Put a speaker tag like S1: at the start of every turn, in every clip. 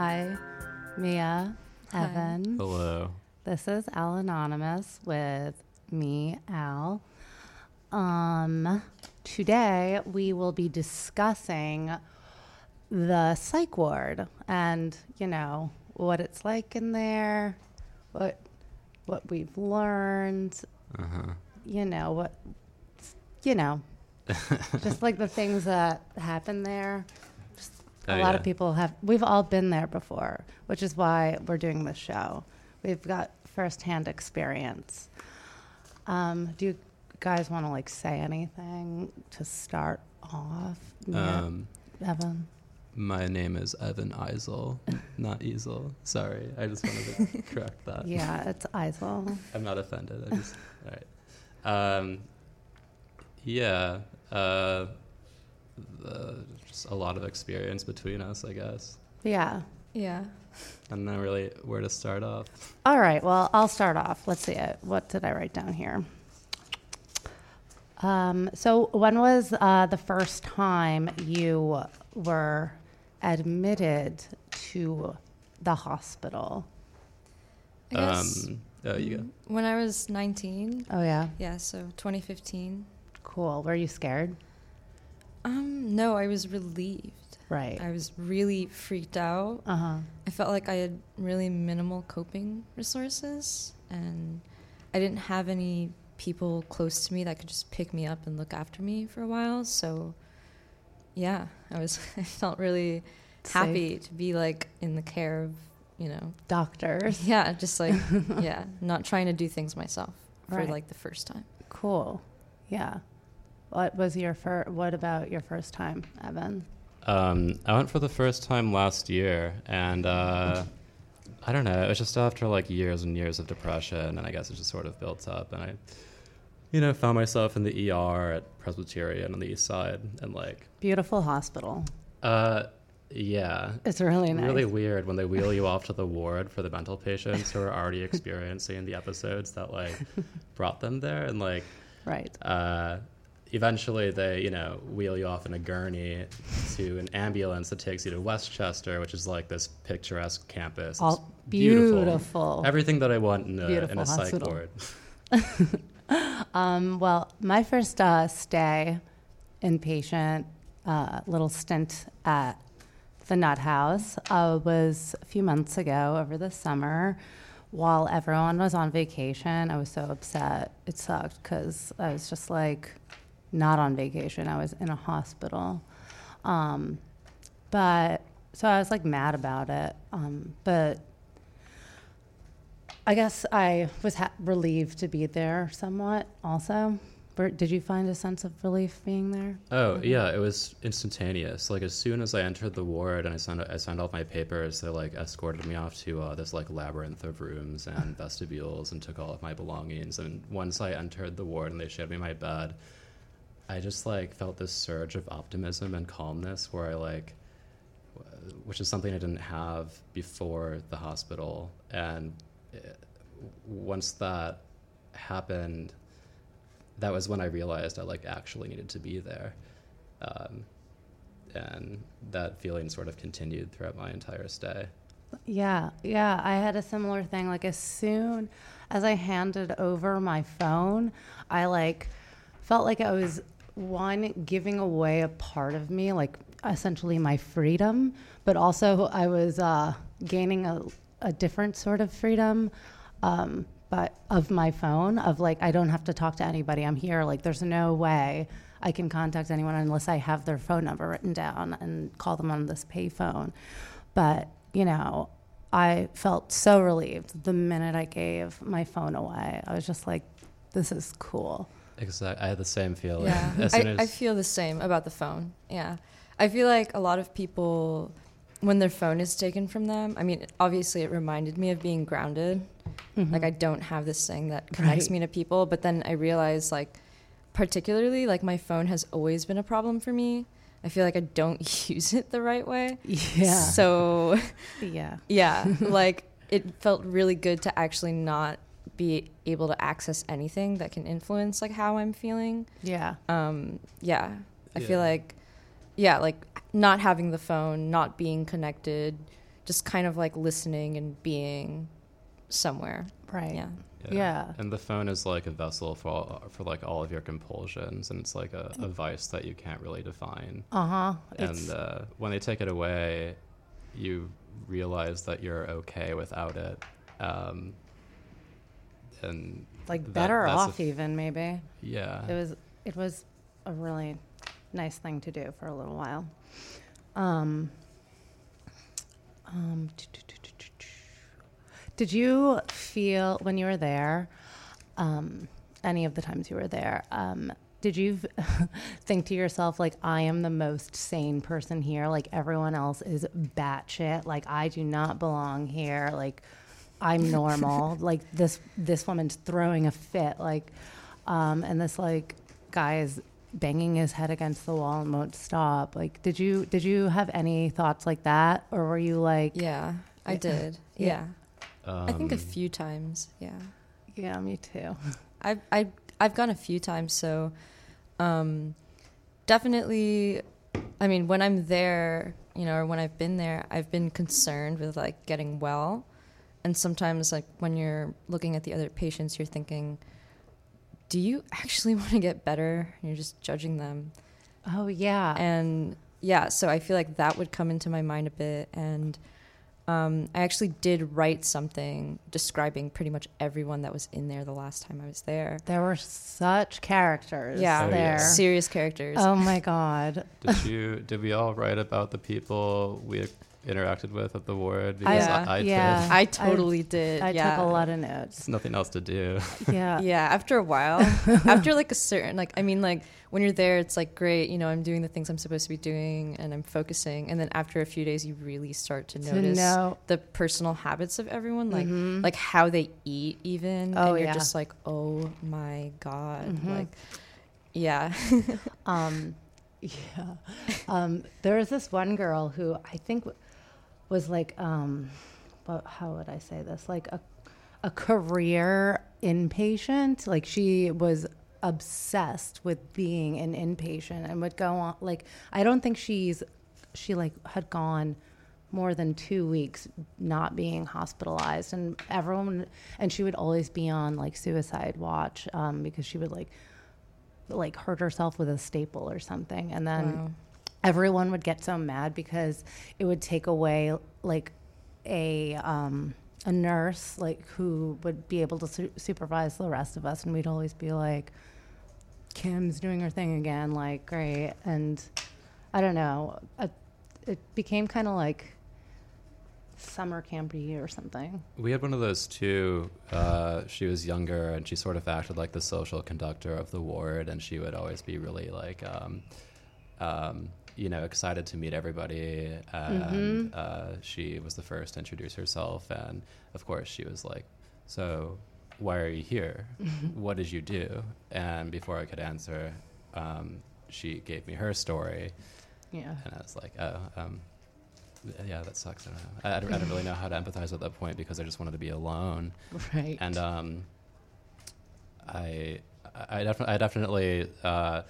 S1: Hi, Mia,
S2: Hi.
S1: Evan.
S3: Hello.
S1: This is Al Anonymous with me, Al. Um, today we will be discussing the psych ward and, you know, what it's like in there, what what we've learned,
S3: Uh huh.
S1: you know, what you know, just like the things that happen there. Just a
S3: Oh,
S1: lot
S3: yeah.
S1: of people have. We've all been there before, which is why we're doing this show. We've got firsthand experience. Um, do you guys want to like say anything to start off? Yeah,
S3: Um,
S1: Evan.
S3: my name is Evan Eisel, not Easel. Sorry, I just wanted to correct that.
S1: Yeah, it's Eisel.
S3: I'm not offended. I just all right. Um, yeah. Uh, the, just a lot of experience between us, I guess.
S1: Yeah.
S2: Yeah.
S3: I don't know really where to start off.
S1: All right. Well, I'll start off. Let's see it. What did I write down here? Um, so, when was uh, the first time you were admitted to the hospital?
S2: I guess
S3: Um, oh, you go.
S2: when I was 19,
S1: Oh, yeah.
S2: yeah, so 2015.
S1: Cool. Were you scared?
S2: Um, no, I was relieved.
S1: Right.
S2: I was really freaked out.
S1: Uh huh.
S2: I felt like I had really minimal coping resources and I didn't have any people close to me that could just pick me up and look after me for a while. So yeah, I was I felt really happy to be like in the care of, you know,
S1: Doctors.
S2: yeah, just like yeah, not trying to do things myself for
S1: Right.
S2: like the first time.
S1: Cool. Yeah. What was your first? What about your first time, Evan?
S3: Um, I went for the first time last year, and uh, I don't know. It was just after like years and years of depression, and I guess it just sort of built up. And I, you know, found myself in the ER at Presbyterian on the east side, and like,
S1: Beautiful hospital.
S3: uh, yeah,
S1: It's really nice.
S3: really weird when they wheel you off to the ward for the mental patients who are already experiencing the episodes that like brought them there, and like,
S1: Right.
S3: uh, eventually they, you know, wheel you off in a gurney to an ambulance that takes you to Westchester, which is like this picturesque campus.
S1: All beautiful.
S3: Everything that I want in a, in a psych ward.
S1: Um, well, my first uh, stay inpatient, uh, little stint at the Nut House uh, was a few months ago over the summer. While everyone was on vacation, I was so upset. It sucked because I was just like not on vacation. I was in a hospital. Um, but so I was like mad about it. Um, but I guess I was ha- relieved to be there somewhat also. Bert, did you find a sense of relief being there?
S3: Oh yeah, it was instantaneous. Like as soon as I entered the ward and I signed I signed off my papers, they like escorted me off to uh, this like labyrinth of rooms and vestibules and took all of my belongings. And once I entered the ward and they showed me my bed, I just like felt this surge of optimism and calmness where I like, which is something I didn't have before the hospital. And uh, once that happened, that was when I realized I like actually needed to be there. Um, and that feeling sort of continued throughout my entire stay.
S1: Yeah, yeah. I had a similar thing. Like as soon as I handed over my phone, I like felt like I was one giving away a part of me, like essentially my freedom, but also I was uh, gaining a, a different sort of freedom. Um, but of my phone, of like I don't have to talk to anybody. I'm here. Like there's no way I can contact anyone unless I have their phone number written down and call them on this payphone. But you know, I felt so relieved the minute I gave my phone away. I was just like, this is cool.
S3: Exactly. I had the same feeling.
S2: Yeah,
S3: As
S2: I,
S3: soon
S2: I feel the same about the phone. Yeah, I feel like a lot of people, when their phone is taken from them, I mean, obviously it reminded me of being grounded. Mm-hmm. Like I don't have this thing that connects
S1: Right.
S2: me to people, but then I realized like, particularly like my phone has always been a problem for me. I feel like I don't use it the right way.
S1: Yeah.
S2: So
S1: yeah.
S2: yeah, like it felt really good to actually not be able to access anything that can influence like how I'm feeling.
S1: Yeah.
S2: Um, yeah, I feel like, yeah, like not having the phone, not being connected, just kind of like listening and being somewhere.
S1: Right.
S2: Yeah.
S1: Yeah.
S3: And the phone is like a vessel for all, for like all of your compulsions, and it's like a, a vice that you can't really define.
S1: Uh huh.
S3: and uh, when they take it away, you realize that you're okay without it. Um, and
S1: like
S3: that-
S1: better
S3: a
S1: off even maybe.
S3: yeah,
S1: It was it was a really nice thing to do for a little while. Um, um, did you feel when you were there, um, any of the times you were there, um, did you think to yourself like I am the most sane person here? Like everyone else is batshit. Like I do not belong here. Like I'm normal. like this this woman's throwing a fit. Like, um, and this like guy is banging his head against the wall and won't stop. Like, did you did you have any thoughts like that, or were you like,
S2: Yeah, I did.
S1: Yeah.
S2: Yeah. I think a
S3: Um,
S2: few times. Yeah.
S1: yeah, me too.
S2: I've I I've gone a few times, so um, definitely. I mean, when I'm there, you know, or when I've been there, I've been concerned with like getting well, and sometimes like when you're looking at the other patients, you're thinking, do you actually want to get better? And you're just judging them,
S1: Oh yeah,
S2: and yeah, so I feel like that would come into my mind a bit, and um, I actually did write something describing pretty much everyone that was in there the last time I was there.
S1: there were such characters.
S2: Yeah,
S3: Oh,
S1: there.
S3: yeah.
S2: serious characters.
S1: Oh my god.
S3: did you did we all write about the people we interacted with at the ward? Because
S2: Yeah.
S3: I, I
S1: yeah.
S3: did.
S2: I totally did.
S1: I
S2: yeah.
S1: took a lot of notes.
S3: There's
S1: notes.
S3: nothing else to do.
S1: Yeah.
S2: Yeah, after a while, after like a certain like I mean like when you're there it's like great, you know, I'm doing the things I'm supposed to be doing and I'm focusing and then after a few days you really start to
S1: To
S2: notice
S1: know.
S2: the personal habits of everyone like
S1: Mhm.
S2: like how they eat even
S1: Oh,
S2: and you're
S1: yeah.
S2: just like, "Oh my god."
S1: Mhm.
S2: Like yeah.
S1: Um, yeah. Um, there was this one girl who I think w- was like, um, how would I say this? Like a, a career inpatient. Like she was obsessed with being an inpatient and would go on. Like I don't think she's she like had gone more than two weeks not being hospitalized and everyone and she would always be on like suicide watch um, because she would like like hurt herself with a staple or something and then
S2: Wow.
S1: Everyone would get so mad because it would take away like a um a nurse like who would be able to su- supervise the rest of us and we'd always be like kim's doing her thing again like great and i don't know it became kind of like summer campy or something
S3: We had one of those too. Uh, she was younger and she sort of acted like the social conductor of the ward, and she would always be really like, um, um, you know, excited to meet everybody. And uh, she was the first to introduce herself, and of course, she was like, "So, why are you here? what did you do?" And before I could answer, um, she gave me her story,
S1: yeah
S3: and I was like, "Oh." Um, yeah, that sucks. I don't know. I, I don't I don't really know how to empathize at that point because I just wanted to be alone
S1: right
S3: and um, I I, defi- I definitely uh,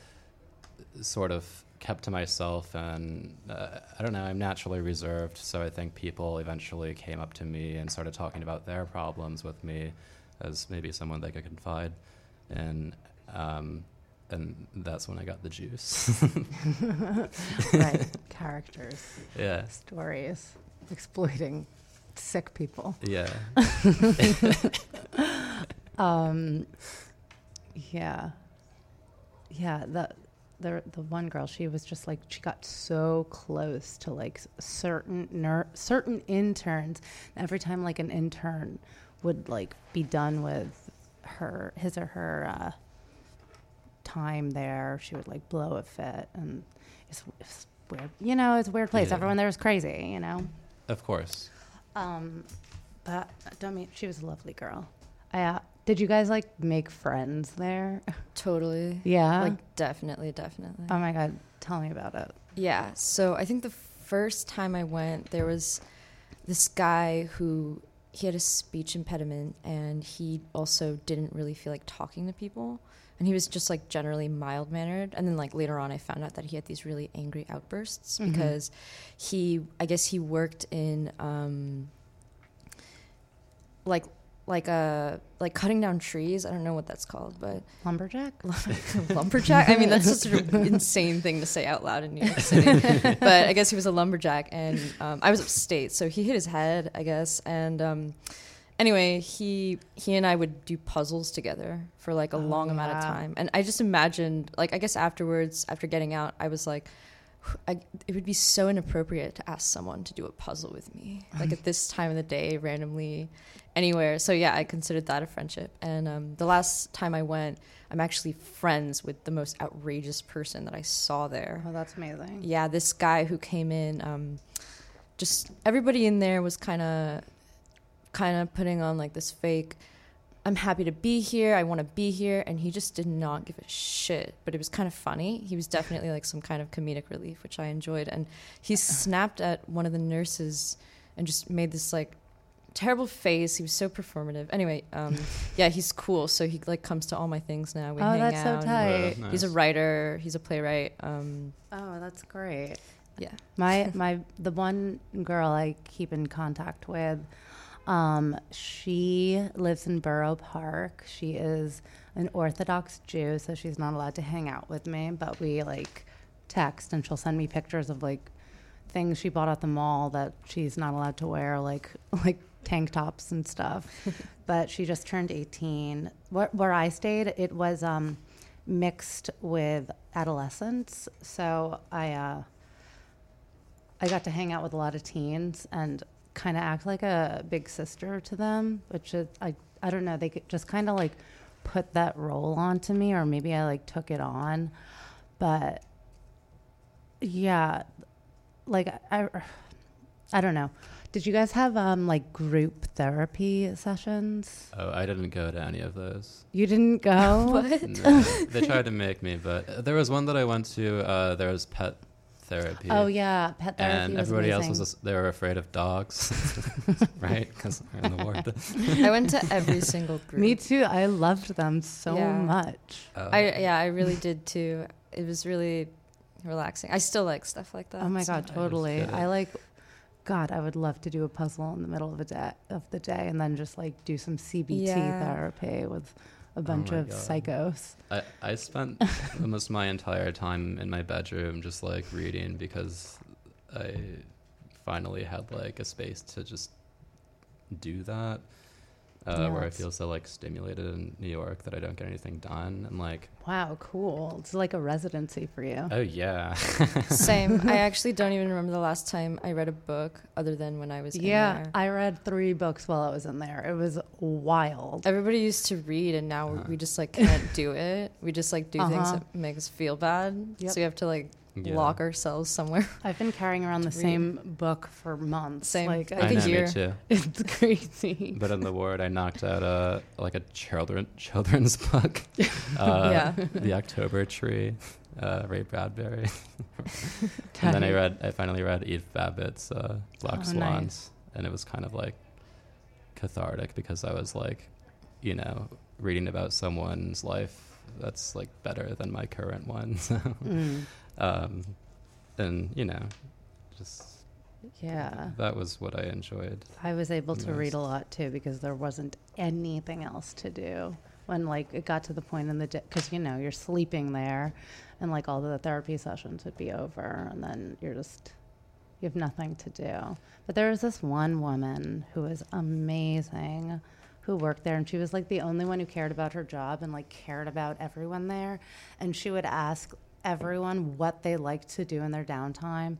S3: sort of kept to myself, and uh, I don't know. I'm naturally reserved, so I think people eventually came up to me and started talking about their problems with me as maybe someone they could confide, and um, and that's when I got the juice.
S1: right characters
S3: yeah,
S1: stories exploiting sick people
S3: yeah.
S1: Um, yeah, yeah. The the the one girl, she was just like she got so close to like certain ner- certain interns. Every time like an intern would like be done with her his or her uh, time there, she would like blow a fit, and it's, it's weird. You know, it's a weird place.
S3: Yeah.
S1: Everyone there is crazy. You know.
S3: Of course.
S1: Um, but don't mean she was a lovely girl. I, uh, did you guys like make friends there?
S2: Totally.
S1: Yeah.
S2: Like definitely, definitely.
S1: oh my god, tell me about it.
S2: Yeah. So I think the first time I went, there was this guy who he had a speech impediment and he also didn't really feel like talking to people. and he was just like generally mild mannered. And then like later on, I found out that he had these really angry outbursts
S1: Mhm.
S2: because he, I guess he worked in um, like like uh like cutting down trees. I don't know what that's called, but
S1: Lumberjack?
S2: lumberjack. I mean, that's just an insane thing to say out loud in New York City. but I guess he was a lumberjack, and um, I was upstate, so he hit his head, I guess. And um, anyway, he he and I would do puzzles together for like a
S1: Oh,
S2: long amount of time, and I just imagined, like, I guess afterwards, after getting out, I was like. I, it would be so inappropriate to ask someone to do a puzzle with me, like at this time of the day, randomly, anywhere. So yeah, I considered that a friendship. And um, the last time I went, I'm actually friends with the most outrageous person that I saw there.
S1: Oh, that's amazing.
S2: Yeah, this guy who came in, um, just everybody in there was kind of, kind of putting on like this fake. I'm happy to be here. I want to be here, and he just did not give a shit. But it was kind of funny. He was definitely like some kind of comedic relief, which I enjoyed. And he snapped at one of the nurses and just made this like terrible face. He was so performative. Anyway, um, yeah, he's cool. So he like comes to all my things now. We
S1: Oh,
S2: hang
S1: that's so
S2: out.
S1: tight.
S3: Wow,
S2: He's a writer. He's a playwright. Um,
S1: Oh, that's great.
S2: yeah.
S1: My my the one girl I keep in contact with, um, she lives in Borough Park. She is an Orthodox Jew, so she's not allowed to hang out with me. But we like text, and she'll send me pictures of like things she bought at the mall that she's not allowed to wear, like like tank tops and stuff. but she just turned 18. Where, where I stayed, it was um, mixed with adolescents, so I. Uh, I got to hang out with a lot of teens and kind of act like a big sister to them, which is I I don't know. They could just kind of like put that role onto me, or maybe I like took it on, but yeah, like I I don't know. Did you guys have um like group therapy sessions?
S3: Oh, I didn't go to any of those.
S1: You didn't go.
S2: What?
S3: No, they tried to make me, but there was one that I went to. Uh, there was pet therapy.
S1: Oh yeah, pet therapy.
S3: and
S1: was
S3: everybody else was just, they were afraid of dogs, right? Because they're in the ward.
S2: I went to every single group.
S1: Me too. I loved them so
S2: Yeah.
S1: much.
S3: Uh,
S2: I yeah, I really did too. It was really relaxing. I still like stuff like that.
S1: Oh my
S2: so-
S1: god,
S3: just
S1: totally.
S3: get it.
S1: I like God, I would love to do a puzzle in the middle of a day of the day and then just like do some CBT
S2: Yeah.
S1: therapy with a oh bunch
S3: my
S1: of
S3: God.
S1: psychos.
S3: I, I spent almost my entire time in my bedroom just like reading because I finally had like a space to just do that. Uh,
S1: Yeah,
S3: where I feel so like stimulated in New York that I don't get anything done. And like,
S1: Wow, cool. It's like a residency for you.
S3: oh yeah,
S2: Same. I actually don't even remember the last time I read a book other than when I was in
S1: Yeah. I read three books while I was in there. It was wild.
S2: Everybody used to read, and now
S3: Uh-huh.
S2: we just like can't do it. We just like do things
S1: Uh-huh.
S2: that make us feel bad.
S1: Yep.
S2: So we have to like
S3: Yeah.
S2: lock ourselves somewhere.
S1: I've been carrying around the same book for months.
S2: Same.
S1: Like,
S2: Like
S3: I
S2: a
S3: know,
S2: year.
S3: me too.
S1: it's crazy.
S3: But in the ward, I knocked out a like a children children's book. Uh,
S2: Yeah.
S3: The October Tree, uh, Ray Bradbury. and then I read. I finally read Eve Babitz's uh, Black
S1: Oh, nice.
S3: Swans, and it was kind of like cathartic because I was like, you know, reading about someone's life that's like better than my current one. So,
S1: Mm,
S3: um, and you know, just
S1: yeah.
S3: that was what I enjoyed.
S1: I was able to read a lot too because there wasn't anything else to do when like it got to the point in the day because you know you're sleeping there and like all the therapy sessions would be over and then you're just you have nothing to do but there was this one woman who was amazing who worked there and she was like the only one who cared about her job and like cared about everyone there and she would ask everyone what they like to do in their downtime.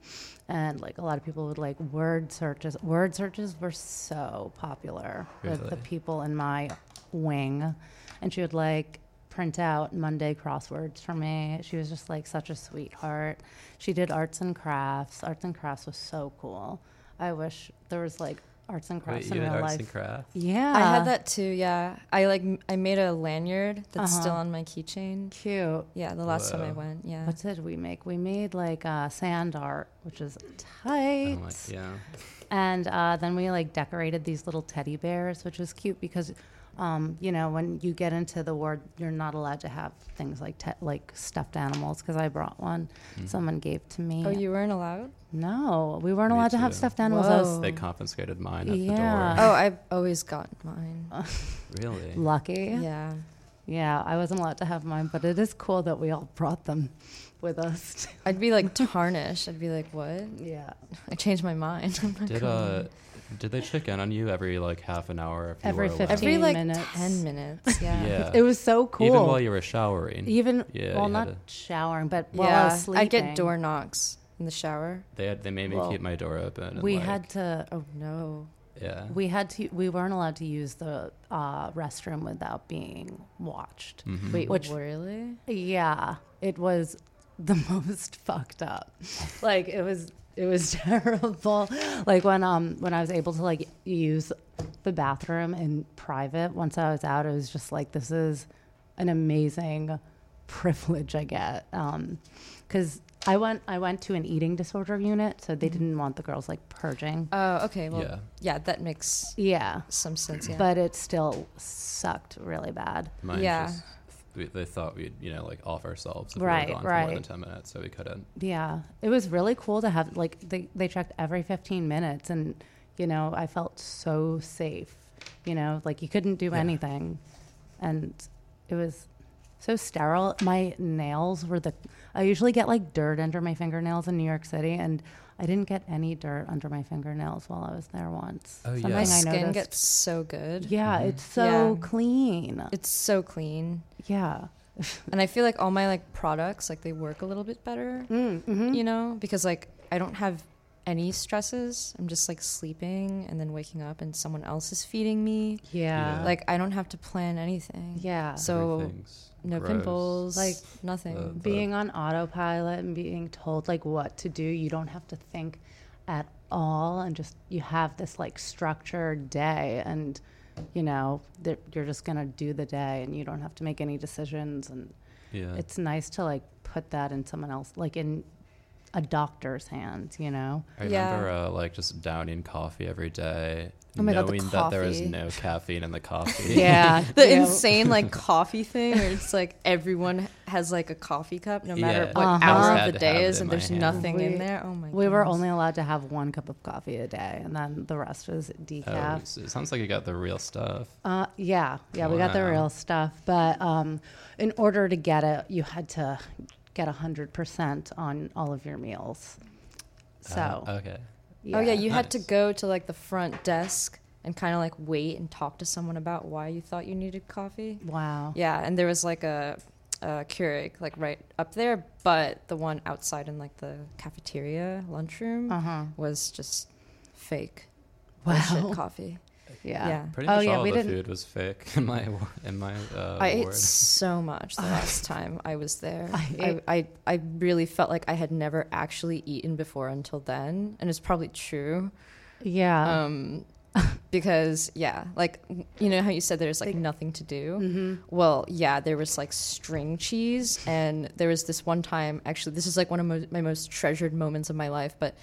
S1: And like a lot of people would like word searches word searches were so popular with the people in my wing. And she would like print out monday crosswords for me. She was just like such a sweetheart. She did arts and crafts. Arts and crafts was so cool. I wish there was like arts and crafts
S3: Wait,
S1: in
S3: you
S1: real
S3: arts
S1: life
S3: and crafts?
S1: yeah
S2: I had that too. Yeah, I like m- I made a lanyard that's still
S1: Uh-huh.
S2: on my keychain.
S1: cute
S2: Yeah, the last time I went. Yeah.
S1: what did we make we made like uh, sand art which is
S3: Oh
S1: tight
S3: my, yeah.
S1: And uh, then we like decorated these little teddy bears, which was cute because Um, you know, when you get into the ward, you're not allowed to have things like te- like stuffed animals because I brought one.
S3: Mhm.
S1: Someone gave to me.
S2: Oh, you weren't allowed?
S1: No, we weren't
S3: Me
S1: allowed to have stuffed animals. Was
S2: Whoa.
S3: They confiscated mine at
S1: Yeah.
S2: Oh, I've always gotten mine.
S3: Really?
S1: lucky.
S2: Yeah.
S1: Yeah, I wasn't allowed to have mine, but it is cool that we all brought them with us.
S2: I'd be like tarnished. I'd be like, what?
S1: yeah.
S2: I changed my mind. I'm not
S3: Did
S2: going.
S3: uh, did they check in on you every like half an hour? If you
S1: Every
S3: were allowed?
S1: 15
S2: Every like
S1: minutes.
S2: 10 minutes. Yeah.
S3: Yeah.
S1: It was so cool.
S3: Even while you were showering.
S1: Even
S3: Yeah,
S1: well, not
S3: had
S1: showering, but while I
S2: yeah.
S1: was sleeping.
S2: I'd get door knocks in the shower.
S3: They had, they made me
S1: Well,
S3: keep my door open. and,
S1: We
S3: like,
S1: had to.
S2: Oh, no.
S3: yeah.
S1: We had to. We weren't allowed to use the uh, restroom without being watched.
S3: Mhm.
S2: Wait,
S1: Which-
S2: really?
S1: Yeah, it was the most fucked up. Like it was. It was terrible. Like when um when I was able to like use the bathroom in private once I was out, it was just like this is an amazing privilege I get. Um, because I went I went to an eating disorder unit, so they
S2: Mhm.
S1: didn't want the girls like purging.
S2: Oh, okay. Well,
S3: yeah.
S2: yeah. that makes
S1: Yeah,
S2: some sense. Yeah.
S1: but it still sucked really bad.
S3: Mine
S2: Yeah.
S3: just we, they thought we'd you know like off ourselves if
S1: Right,
S3: we were gone for more than ten minutes, so we couldn't.
S1: Yeah, it was really cool to have like they they checked every 15 minutes, and you know I felt so safe. You know, like you couldn't do
S3: Yeah.
S1: anything, and it was so sterile. My nails were the. I usually get like dirt under my fingernails in New York City, and I didn't get any dirt under my fingernails while I was there once.
S3: Oh, yeah.
S1: Something
S2: my
S1: I
S2: skin
S1: noticed.
S2: gets so good.
S1: Yeah,
S3: Mhm.
S1: it's so
S2: Yeah.
S1: clean.
S2: It's so clean.
S1: yeah.
S2: And I feel like all my like products, like they work a little bit better,
S1: Mm, mhm.
S2: you know, because like I don't have any stresses. I'm just like sleeping and then waking up and someone else is feeding me.
S1: yeah.
S3: Yeah.
S2: Like I don't have to plan anything.
S1: yeah.
S2: So no
S3: gross.
S2: pimples,
S1: Like,
S2: like nothing.
S3: Uh, the-
S1: being on autopilot and being told like what to do you don't have to think at all and just you have this like structured day and you know that you're just gonna do the day and you don't have to make any decisions and
S3: yeah.
S1: it's nice to like put that in someone else like in a doctor's hands you know
S3: I
S2: Yeah.
S3: remember uh, like just downing coffee every day,
S2: Oh my God, the
S3: knowing that there was no caffeine in the coffee.
S1: yeah
S2: the
S1: yeah.
S2: insane like coffee thing where it's like everyone has like a coffee cup no matter
S3: Yeah.
S2: what
S1: Uh-huh.
S2: hour of the day is and there's
S3: hand.
S2: nothing
S1: We-
S2: in there. Oh my god.
S1: we were only allowed to have one cup of coffee a day and then the rest was
S3: Oh,
S1: decaf
S3: so it sounds like you got the real stuff.
S1: Uh, yeah, yeah, we got the real stuff, but um, in order to get it, you had to get hundred percent on all of your meals. So,
S3: Uh, okay.
S2: Oh yeah, you had to go to like the front desk and kind of like wait and talk to someone about why you thought you needed coffee.
S1: wow.
S2: Yeah, and there was like a, a Keurig like right up there, but the one outside in like the cafeteria lunchroom
S1: Uh huh.
S2: was just fake
S1: Wow.
S2: bullshit coffee.
S1: Yeah.
S2: Yeah.
S3: Pretty
S1: Oh,
S3: much
S1: yeah,
S3: all
S1: we
S3: the
S1: didn't-
S3: food was fake in my in my uh,
S2: I ate so much the last time I was there.
S1: I
S2: I,
S1: ate-
S2: I, I really felt like I had never actually eaten before until then, and it's probably true.
S1: Yeah.
S2: Um, because yeah, like you know how you said there's like
S1: Like-
S2: nothing to do.
S1: mm-hmm.
S2: Well, yeah, there was like string cheese, and there was this one time. Actually, this is like one of mo- my most treasured moments of my life. But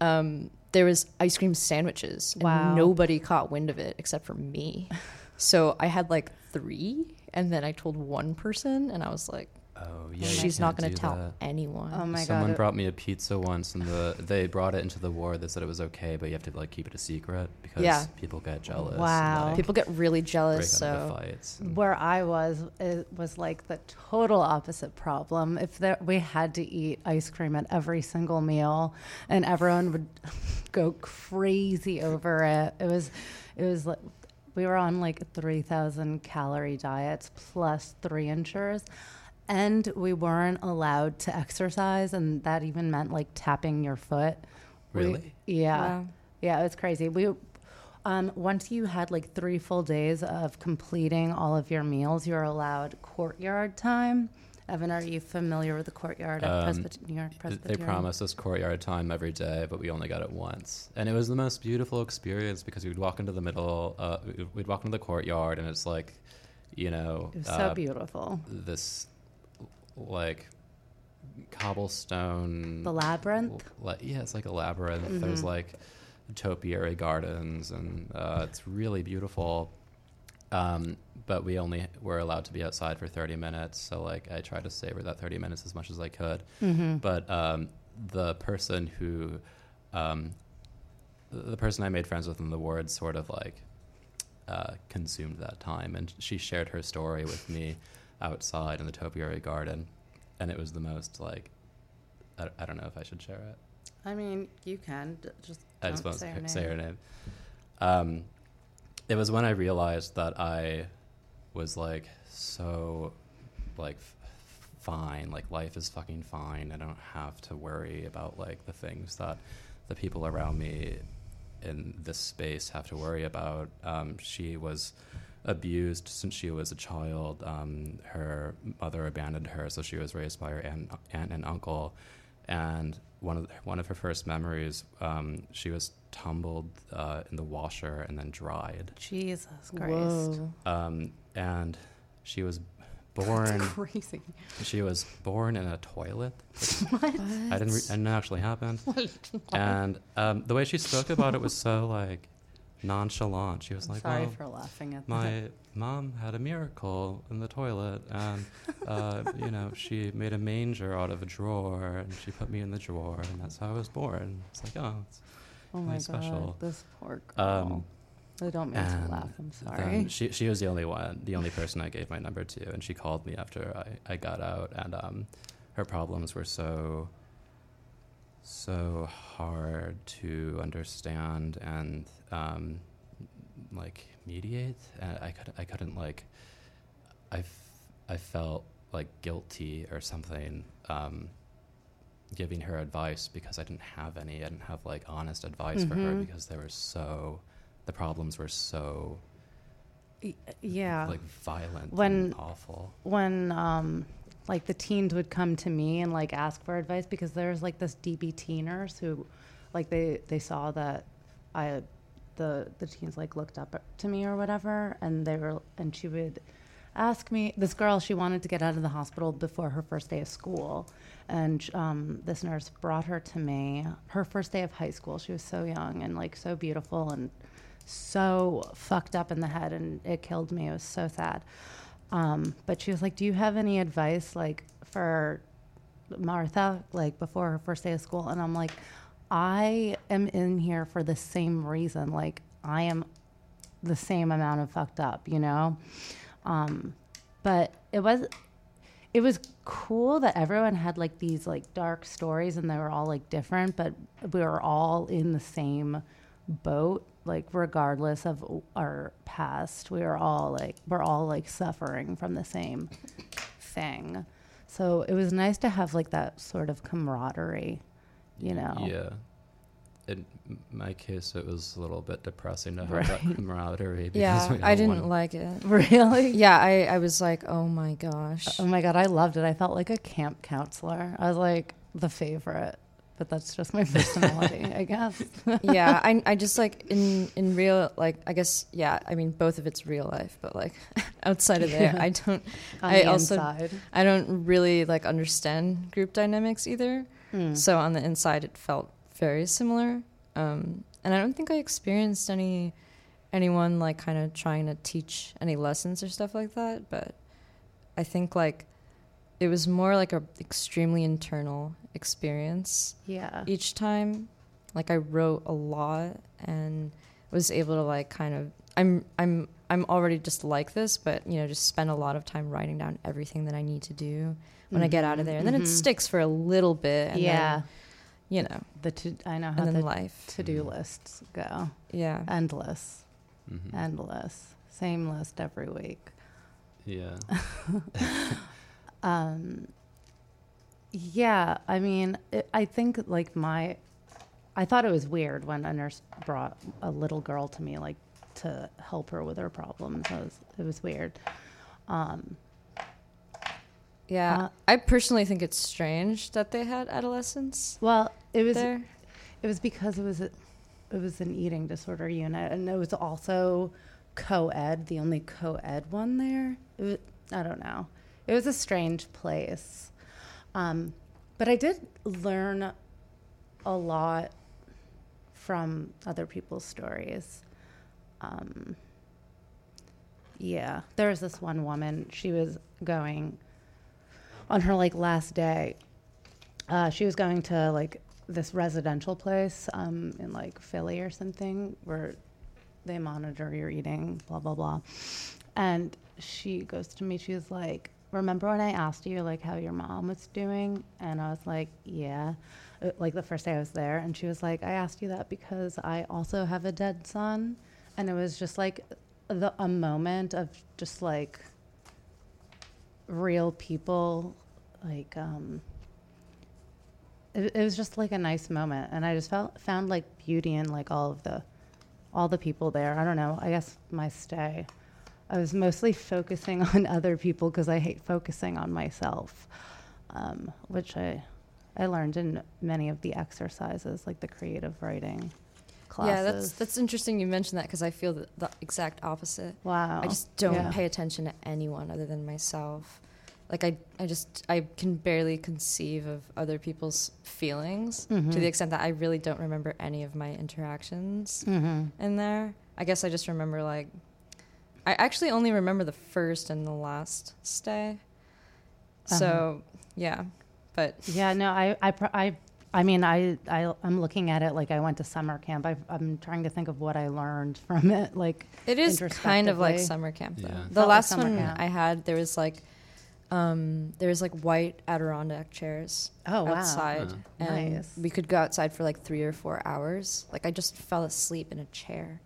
S2: um, there was ice cream sandwiches, and
S1: Wow.
S2: nobody caught wind of it except for me. so I had like three, and then I told one person, and I was like,
S3: Oh yeah.
S2: "She's not going to tell
S3: that.
S2: anyone."
S1: Oh my
S3: Someone
S1: god.
S3: brought me a pizza once, and the they brought it into the ward. They said it was okay, but you have to like keep it a secret because
S2: Yeah.
S3: people get jealous.
S1: Wow.
S3: And, like,
S2: People get really jealous.
S3: out
S2: So
S3: fights. and-
S1: Where I was, it was like the total opposite problem. If there, we had to eat ice cream at every single meal, and everyone would go crazy over it. It was, it was like we were on like three thousand calorie diets plus three Ensures, and we weren't allowed to exercise, and that even meant like tapping your foot. We-
S3: Really?
S1: yeah.
S2: Wow.
S1: Yeah, it was crazy. We um, once you had like three full days of completing all of your meals, you're allowed courtyard time. Evan, are you familiar with the courtyard at
S3: Um,
S1: Presbyt- New York Presbyterian?
S3: They promised us courtyard time every day, but we only got it once, and it was the most beautiful experience because we'd walk into the middle, uh, we- we'd walk into the courtyard, and it's like, you know,
S1: It was
S3: uh,
S1: so beautiful.
S3: this like cobblestone
S1: The labyrinth.
S3: Yeah, it's like a labyrinth. There's
S1: Mhm.
S3: like topiary gardens, and uh, it's really beautiful. Um, but we only were allowed to be outside for 30 minutes. So like I tried to savor that 30 minutes as much as I could.
S1: Mm-hmm.
S3: But um, the person who, um, the the person I made friends with in the ward sort of like uh, consumed that time. And she shared her story with me outside in the topiary garden. And it was the most like, I, I don't know if I should share it.
S1: I mean, you can d- just
S3: I just won't
S1: say her
S3: say her
S1: name.
S3: name. Um, it was when I realized that I was like so like f- fine, like life is fucking fine. I don't have to worry about like the things that the people around me in this space have to worry about. Um, she was abused since she was a child. Um, her mother abandoned her, so she was raised by her aunt, aunt and uncle. And one of the, one of her first memories, um, she was tumbled uh, in the washer and then dried.
S1: Jesus Christ.
S3: Um, and she was born.
S1: Crazy.
S3: she was born in a toilet.
S1: what?
S3: I didn't. Re- I didn't actually happen. and um, the way she spoke about it was so like nonchalant. She was
S1: I'm
S3: like,
S1: sorry
S3: "Well,
S1: for laughing at that.
S3: my mom had a miracle in the toilet, and uh, you know, she made a manger out of a drawer, and she put me in the drawer, and that's how I was born." It's like, oh, it's
S1: Oh my
S3: really special.
S1: god, this poor girl.
S3: Um,
S1: I don't mean to laugh. I'm sorry.
S3: she she was the only one, the only person I gave my number to, and she called me after I, I got out, and um, her problems were so so hard to understand and um, like mediate. And I could I couldn't like I, f- I felt like guilty or something um, giving her advice because I didn't have any. I didn't have like honest advice for her
S1: Mhm.
S3: because they were so the problems were so
S1: yeah.
S3: like violent
S1: When-
S3: and awful.
S1: when um like the teens would come to me and like ask for advice because there's like this DBT nurse who like they they saw that I the the teens like looked up to me or whatever and they were and she would ask me this girl she wanted to get out of the hospital before her first day of school. And um, this nurse brought her to me her first day of high school. She was so young and like so beautiful and so fucked up in the head and it killed me. It was so sad um, but she was like do you have any advice like for martha like before her first day of school? And i'm like i am in here for the same reason. Like i am the same amount of fucked up you know? Um, but it was it was cool that everyone had like these like dark stories and they were all like different but we were all in the same boat like regardless of our past we were all like we're all like suffering from the same thing so it was nice to have like that sort of camaraderie you know
S3: Yeah. In my case, it was a little bit depressing to have
S1: Right.
S3: that camaraderie. Because
S2: Yeah, I didn't
S3: wanted-
S2: like it.
S1: really
S2: Yeah, I, I was like, oh my gosh.
S1: oh my god i loved it i felt like a camp counselor i was like the favorite but that's just my personality i guess
S2: yeah, I, I just like in in real like I guess yeah. I mean, both of it's real life, but like outside of there,
S1: Yeah.
S2: I don't
S1: on
S2: I
S1: the
S2: also-
S1: inside.
S2: I don't really like understand group dynamics either.
S1: Mm.
S2: So on the inside, it felt very similar. Um, and I don't think I experienced any anyone like kind of trying to teach any lessons or stuff like that. But I think like it was more like a extremely internal experience
S1: yeah
S2: each time. Like I wrote a lot and was able to like kind of I'm I'm I'm already just like this, but you know, just spend a lot of time writing down everything that I need to do when I get out of
S1: Mhm,
S2: there, and then
S1: mhm.
S2: it sticks for a little bit. And
S1: yeah
S2: then, you know,
S1: the to, i know how
S2: and then
S1: the
S2: life.
S1: to-do
S3: Mhm.
S1: lists go
S2: Yeah,
S1: endless
S3: Mhm.
S1: endless same list every week
S3: Yeah.
S1: um yeah i mean it, i think like my i thought it was weird when a nurse brought a little girl to me like to help her with her problems it was it was weird um
S2: yeah.
S1: Uh,
S2: I personally think it's strange that they had adolescents
S1: well it was
S2: there.
S1: It was because it was a, it was an eating disorder unit, and it was also co-ed, the only co-ed one there. It was, I don't know. It was a strange place, um, but I did learn a lot from other people's stories. Um, Yeah, there was this one woman. She was going on her like last day. Uh, she was going to like this residential place um, in like Philly or something where they monitor your eating, blah blah blah. And she goes to me. She was like, "Remember when I asked you like how your mom was doing?" And I was like, "Yeah." Uh, Like the first day I was there, and she was like, "I asked you that because I also have a dead son." And it was just like the a moment of just like real people like um it, it was just like a nice moment and i just felt found like beauty in like all of the all the people there i don't know i guess my stay i was mostly focusing on other people because i hate focusing on myself um, which i i learned in many of the exercises like the creative writing classes
S2: Yeah, that's that's interesting. You mentioned that because I feel the, the exact opposite.
S1: wow
S2: I just don't
S1: Yeah.
S2: pay attention to anyone other than myself. Like I, I just I can barely conceive of other people's feelings to
S1: Mhm.
S2: the extent that I really don't remember any of my interactions
S1: mm-hmm.
S2: in there. I guess I just remember like I actually only remember the first and the last stay. So yeah, but
S1: Yeah, no, I, I, I, I mean, I, I, I'm looking at it like I went to summer camp. I, I'm trying to think of what I learned from it. Like,
S2: It is kind of like summer camp though.
S3: Yeah.
S2: The
S1: Felt like
S2: last
S1: summer
S2: one
S1: camp.
S2: I had, there was like, um, there was like white Adirondack chairs
S1: oh wow,
S2: outside,
S3: Huh.
S2: and
S1: Nice.
S2: we could go outside for like three or four hours. Like I just fell asleep in a chair.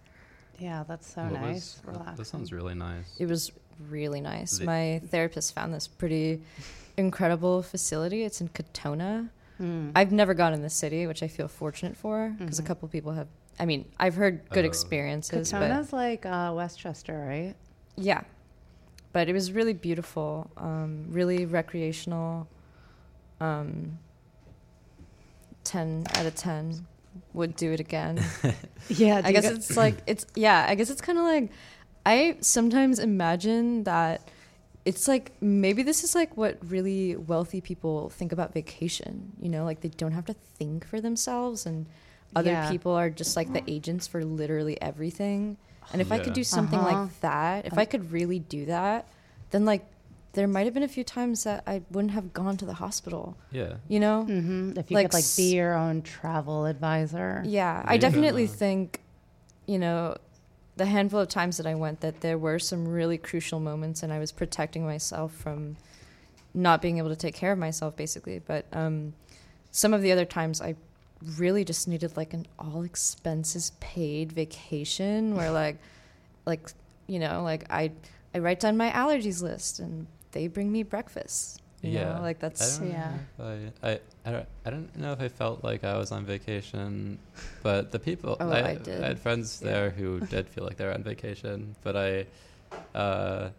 S1: Yeah, that's so
S3: What
S1: nice.
S3: was- that- sounds really nice.
S2: It was really nice.
S3: The-
S2: My therapist found this pretty incredible facility. It's in Katonah.
S1: Mm.
S2: I've never gone in the city, which I feel fortunate for because
S1: Mhm.
S2: a couple people have. I mean, I've heard good
S3: Oh.
S2: experiences, but
S1: Katonah's like uh, Westchester, right?
S2: Yeah. But it was really beautiful, um, really recreational. Um, 10 out of 10 would do it again.
S1: Yeah,
S2: I guess it's like, it's, yeah, I guess it's kind of like, I sometimes imagine that it's like, maybe this is like what really wealthy people think about vacation, you know, like they don't have to think for themselves and other
S1: Yeah.
S2: people are just like the agents for literally everything. And if I could do something
S1: Uh-huh.
S2: like that, if I could really do that, then like there might have been a few times that I wouldn't have gone to the hospital.
S3: Yeah.
S2: You know?
S1: hmm If you
S2: like
S1: could like be your own travel advisor.
S2: Yeah, I
S3: Yeah.
S2: definitely think, you know, the handful of times that I went, that there were some really crucial moments, and I was protecting myself from not being able to take care of myself, basically. But um, some of the other times, I really just needed like an all expenses paid vacation, where like, like you know, like I I write down my allergies list, and they bring me breakfast. You
S3: Yeah.
S2: know? like
S3: I
S2: that's
S3: don't
S1: Yeah.
S3: I, I, I, don't, I don't know if I felt like I was on vacation, but the people,
S2: Oh,
S3: I,
S2: I did.
S3: had friends
S2: Yeah.
S3: there who did feel like they were on vacation, but I uh,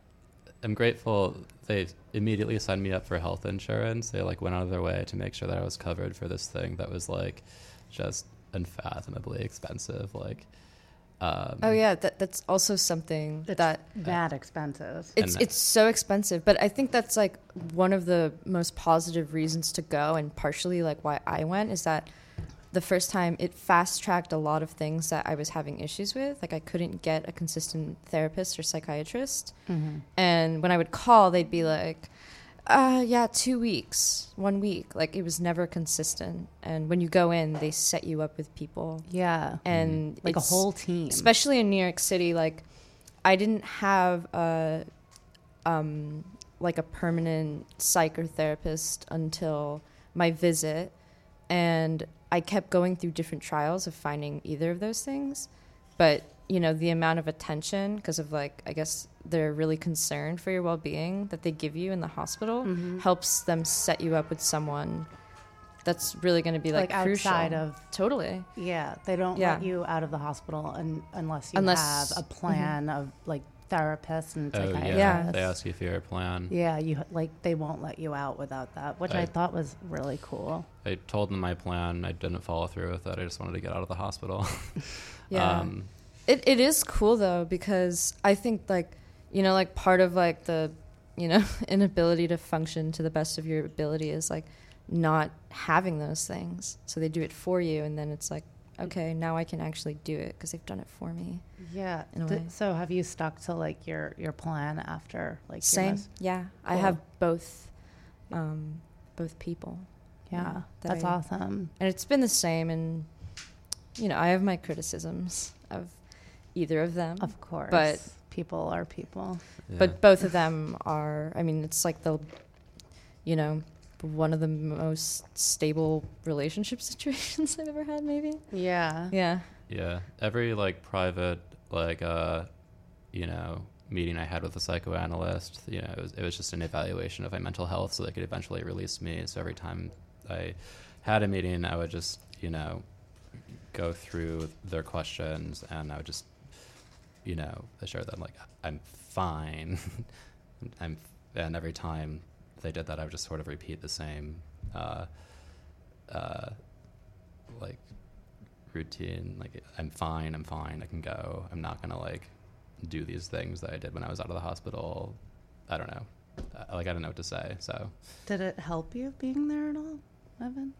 S3: am grateful they immediately signed me up for health insurance. They like went out of their way to make sure that I was covered for this thing that was like just unfathomably expensive. Like, um,
S2: oh yeah, that that's also something
S1: It's
S2: that
S1: that expensive.
S2: It's it's so expensive, but I think that's like one of the most positive reasons to go, and partially like why I went is that the first time it fast tracked a lot of things that I was having issues with. Like I couldn't get a consistent therapist or psychiatrist,
S1: hmm
S2: and when I would call, they'd be like, uh, "Yeah, two weeks, one week." Like it was never consistent. And when you go in, they set you up with people,
S1: Yeah,
S2: and
S1: like a whole team.
S2: especially in New York City, like I didn't have a um like a permanent psychotherapist until my visit and I kept going through different trials of finding either of those things. But, you know, the amount of attention because of like I guess they're really concerned for your well-being that they give you in the hospital
S1: Mhm.
S2: helps them set you up with someone that's really going to be like,
S1: like
S2: crucial.
S1: outside of
S2: totally.
S1: Yeah, they don't
S2: Yeah.
S1: let you out of the hospital un- unless you
S2: Unless-
S1: have a plan of like therapists and
S3: oh,
S1: psychiatrists.
S3: yeah.
S2: Yeah.
S3: They ask you for your plan.
S1: Yeah, you like they won't let you out without that, which I,
S3: I-
S1: thought was really cool.
S3: I told them my plan. I didn't follow through with it. I just wanted to get out of the hospital.
S2: Yeah.
S3: Um,
S2: It it is cool though because I think like you know like part of like the you know inability to function to the best of your ability is like not having those things. So they do it for you and then it's like okay, now I can actually do it because they've done it for me.
S1: Yeah.
S2: In a
S1: D-
S2: way.
S1: so have you stuck to like your your plan after like
S2: Same,
S1: most-
S2: yeah. I have both, um, both people,
S1: yeah,
S2: Yeah, that
S1: that's
S2: I-
S1: awesome.
S2: and it's been the same. And you know, I have my criticisms of either of them,
S1: Of course.
S2: but-
S1: people are people.
S3: Yeah.
S2: but both of them are. I mean, it's like the, you know, one of the most stable relationship situations I've ever had. Maybe.
S1: Yeah.
S2: Yeah.
S3: Yeah, every like private like uh, you know meeting I had with a psychoanalyst, you know, it was, it was just an evaluation of my mental health, so they could eventually release me. So every time I had a meeting, I would just you know go through their questions, and I would just you know assure them like I'm fine, I'm, and every time they did that, I would just sort of repeat the same. Uh, uh, like routine like i'm fine i'm fine i can go i'm not gonna like do these things that i did when i was out of the hospital i don't know like i don't know what to say so
S1: Did it help you being there at all, Evan?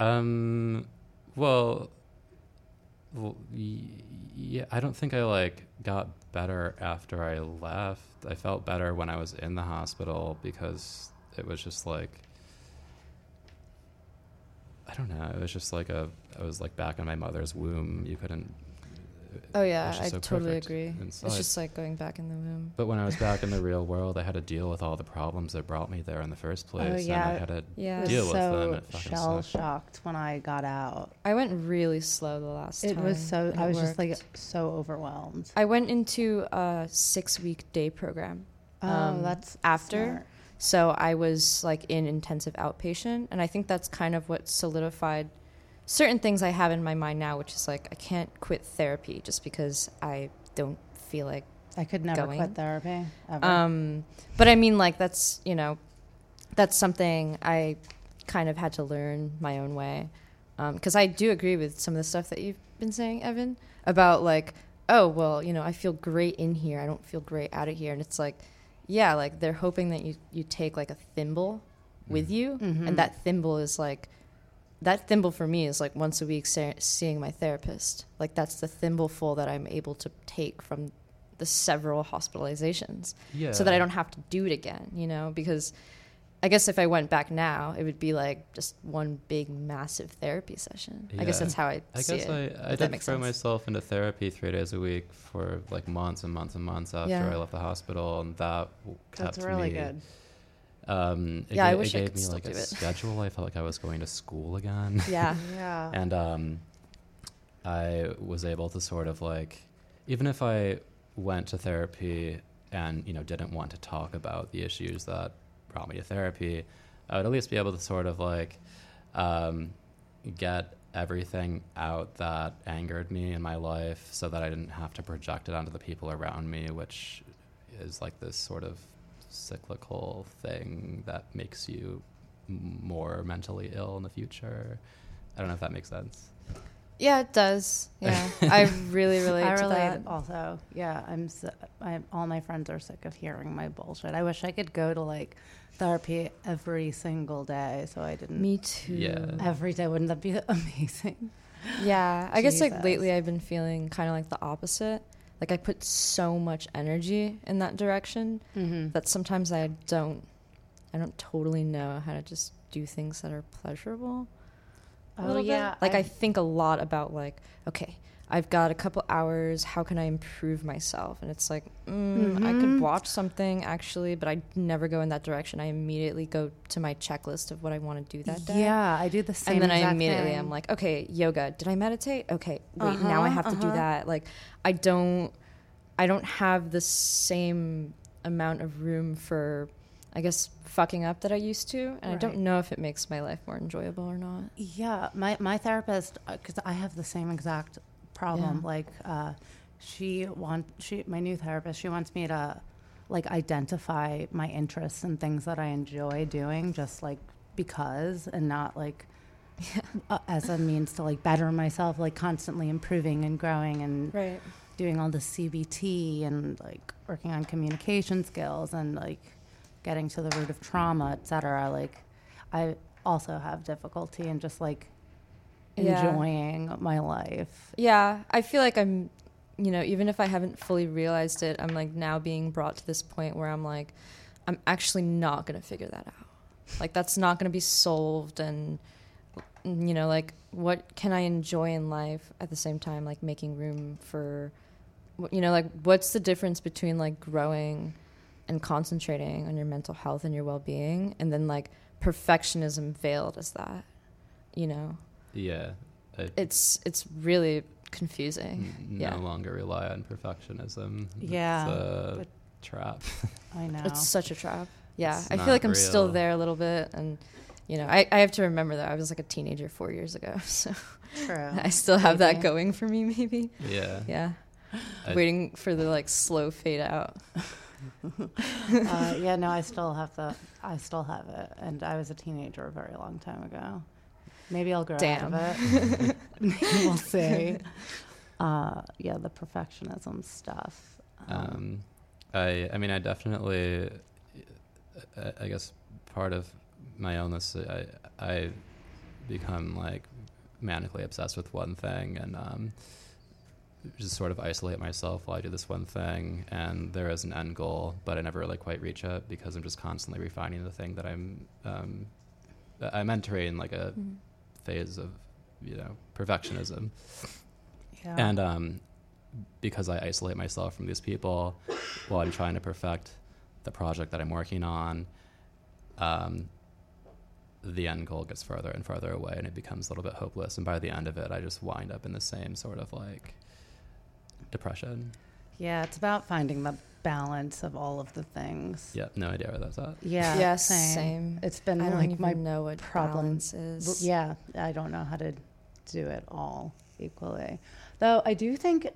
S3: um well, well y- yeah i don't think i like got better after i left. I felt better when i was in the hospital because it was just like i don't know it was just like a i was like back in my mother's womb. You couldn't
S2: Oh yeah, I
S3: so
S2: totally
S3: perfect
S2: agree.
S3: inside.
S2: It's just like going back in the womb.
S3: But when I was back in the real world, I had to deal with all the problems that brought me there in the first place.
S1: Oh, yeah.
S3: And I had to
S2: Yeah.
S1: I was
S3: deal with them.
S1: so
S3: It
S1: shell shocked when I got out.
S2: I went really slow the last
S1: It
S2: time.
S1: was so I
S2: it
S1: was just like so overwhelmed.
S2: I went into a six week day program.
S1: Oh,
S2: um,
S1: that's
S2: after.
S1: smart.
S2: So I was like in intensive outpatient, and I think that's kind of what solidified certain things I have in my mind now, which is like I can't quit therapy just because I don't feel like.
S1: I could never
S2: going.
S1: quit therapy ever.
S2: Um, but I mean, like that's you know, that's something I kind of had to learn my own way, because I do agree with some of the stuff that you've been saying, Evan, about like, oh well, you know, I feel great in here, I don't feel great out of here, and it's like, yeah, like they're hoping that you you take like a thimble with
S3: Mhm.
S2: you,
S1: Mhm.
S2: and that thimble is like. That thimble for me is like once a week sa- seeing my therapist. Like that's the thimbleful that I'm able to take from the several hospitalizations
S3: Yeah.
S2: so that I don't have to do it again, you know, because I guess if I went back now, it would be like just one big massive therapy session. I guess that's how I,
S3: I
S2: see
S3: guess
S2: it.
S3: I, I did
S2: makes
S3: throw
S2: sense.
S3: myself into therapy three days a week for like months and months and months after
S2: Yeah.
S3: I left the hospital, and that w- kept
S1: that's really
S3: me.
S1: good.
S3: Um, it
S2: Yeah, I wish I
S3: it gave
S2: could
S3: me like
S2: do
S3: a
S2: it.
S3: schedule. I felt like I was going to school again.
S2: yeah.
S1: Yeah.
S3: and um, I was able to sort of like, even if I went to therapy and you know didn't want to talk about the issues that brought me to therapy, I would at least be able to sort of like um, get everything out that angered me in my life, so that I didn't have to project it onto the people around me, which is like this sort of cyclical thing that makes you more mentally ill in the future. I don't know if that makes sense.
S2: Yeah, it does. Yeah. I really relate
S1: I
S2: to
S1: relate
S2: that.
S1: also. Yeah, I'm. So, I, all my friends are sick of hearing my bullshit. I wish I could go to like therapy every single day, so I didn't.
S2: Me too.
S3: Yeah.
S1: every day. Wouldn't that be amazing?
S2: Yeah. I guess like lately I've been feeling kind of like the opposite. Like I put so much energy in that direction
S1: Mm-hmm.
S2: that sometimes I don't I don't totally know how to just do things that are pleasurable. a
S1: Oh
S2: little bit.
S1: yeah,
S2: Like I, think a lot about like, okay, I've got a couple hours. How can I improve myself? And it's like, mm, I could
S1: Mhm.
S2: watch something actually, but I never go in that direction. I immediately go to my checklist of what I want to do that day.
S1: Yeah, I do the same. Thing.
S2: And then I immediately
S1: thing.
S2: I'm like, okay, yoga. Did I meditate? Okay, wait, now I
S1: Uh-huh,
S2: have to do
S1: uh-huh.
S2: that. Like, I don't, I don't have the same amount of room for, I guess, fucking up that I used to, and I don't know if it makes my life more enjoyable or not.
S1: Yeah, my my therapist, because I have the same exact problem.
S2: Yeah.
S1: Like, uh, she want she my new therapist. She wants me to like identify my interests and things that I enjoy doing, just like because, and not like uh, as a means to like better myself, like constantly improving and growing and
S2: Right.
S1: doing all the CBT and like working on communication skills and like getting to the root of trauma, et cetera. Like, I also have difficulty in just like
S2: Yeah.
S1: enjoying my life.
S2: Yeah, I feel like I'm, you know, even if I haven't fully realized it, I'm like now being brought to this point where I'm like, I'm actually not going to figure that out. Like, that's not going to be solved. And, you know, like, what can I enjoy in life at the same time, like, making room for, you know, like, what's the difference between like growing and concentrating on your mental health and your well being and then like perfectionism veiled as that, you know?
S3: Yeah. I
S2: It's, it's really confusing.
S3: n-
S2: yeah.
S3: no longer rely on perfectionism.
S1: Yeah,
S3: It's a trap.
S1: I know.
S2: It's such a trap. Yeah,
S3: It's
S2: I feel
S3: not
S2: like I'm still there a little bit, and you know, I, I have to remember that I was like a teenager four years ago, so
S1: true.
S2: I still have that going for me. Maybe,
S3: yeah.
S2: yeah,
S3: I-
S2: waiting for the like slow fade out.
S1: uh, yeah, no, I still have the. I still have it, and I was a teenager a very long time ago. Maybe I'll grow
S2: Damn.
S1: out of it. Maybe we'll see. Uh, yeah, the perfectionism stuff.
S3: Um, I I mean I definitely I, I guess part of my illness I I become like manically obsessed with one thing and um, just sort of isolate myself while I do this one thing and there is an end goal but I never really quite reach it because I'm just constantly refining the thing that I'm um, I'm entering like a phase of you know perfectionism
S1: yeah.
S3: and um, because I isolate myself from these people while I'm trying to perfect the project that I'm working on, um, the end goal gets further and further away and it becomes a little bit hopeless. And by the end of it, I just wind up in the same sort of like depression.
S1: yeah, it's about finding the balance of all of the things.
S3: Yeah, no idea where that's at.
S1: Yeah.
S2: yeah,
S1: same.
S2: same.
S1: It's been
S2: I
S1: like my
S2: know what
S1: problem-
S2: balance is.
S1: Yeah, I don't know how to do it all equally. Though I do think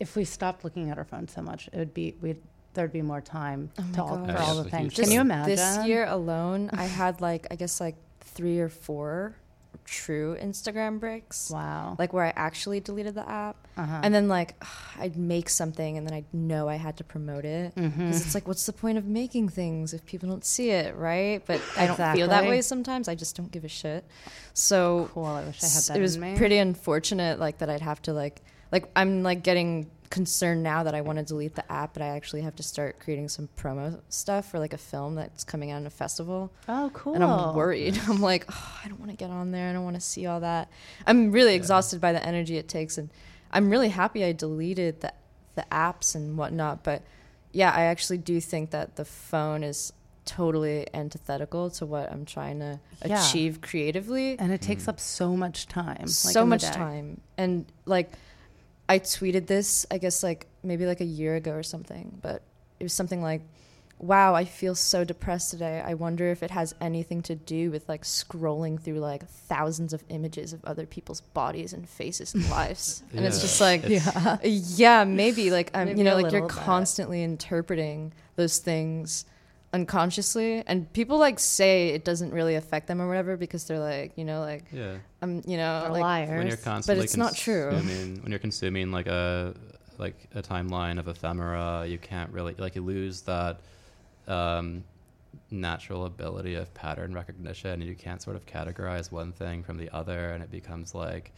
S1: if we stopped looking at our phones so much, it would be we'd there'd be more time
S2: Oh
S1: to all,
S2: gosh.
S1: for all the things. Can you imagine?
S2: This year alone, I had like I guess like three or four true Instagram breaks.
S1: Wow.
S2: Like where I actually deleted the app,
S1: uh-huh.
S2: and then like I'd make something, and then I'd know I had to promote it. Because it's like, what's the point of making things if people don't see it, right? But I don't feel that way sometimes. I just don't give a shit. So
S1: cool. I wish I had that
S2: it was
S1: me.
S2: pretty unfortunate, like that I'd have to like, like I'm like getting concerned now that I want to delete the app, but I actually have to start creating some promo stuff for like a film that's coming out in a festival.
S1: oh, cool.
S2: And I'm worried. I'm like, oh, I don't want to get on there. I don't want to see all that. I'm really exhausted by the energy it takes, and I'm really happy I deleted the the apps and whatnot. But yeah, I actually do think that the phone is totally antithetical to what I'm trying to
S1: Yeah.
S2: achieve creatively.
S1: And it takes mm-hmm. up so much time. like,
S2: so
S1: in
S2: much time, and like, I tweeted this, I guess, like maybe like a year ago or something. But it was something like. Wow, I feel so depressed today. I wonder if it has anything to do with like scrolling through like thousands of images of other people's bodies and faces and lives. And it's just like,
S3: It's-
S1: Yeah.
S2: yeah, maybe like I'm,
S1: Maybe
S2: you know, like you're
S1: bit.
S2: constantly interpreting those things unconsciously, and people like say it doesn't really affect them or whatever because they're like, you know, like
S3: Yeah.
S2: I'm, you know,
S1: They're
S2: like
S1: liars.
S3: when you're constantly
S2: it's not true.
S3: i mean when you're consuming like a like a timeline of ephemera you can't really like you lose that um, natural ability of pattern recognition and you can't sort of categorize one thing from the other and it becomes like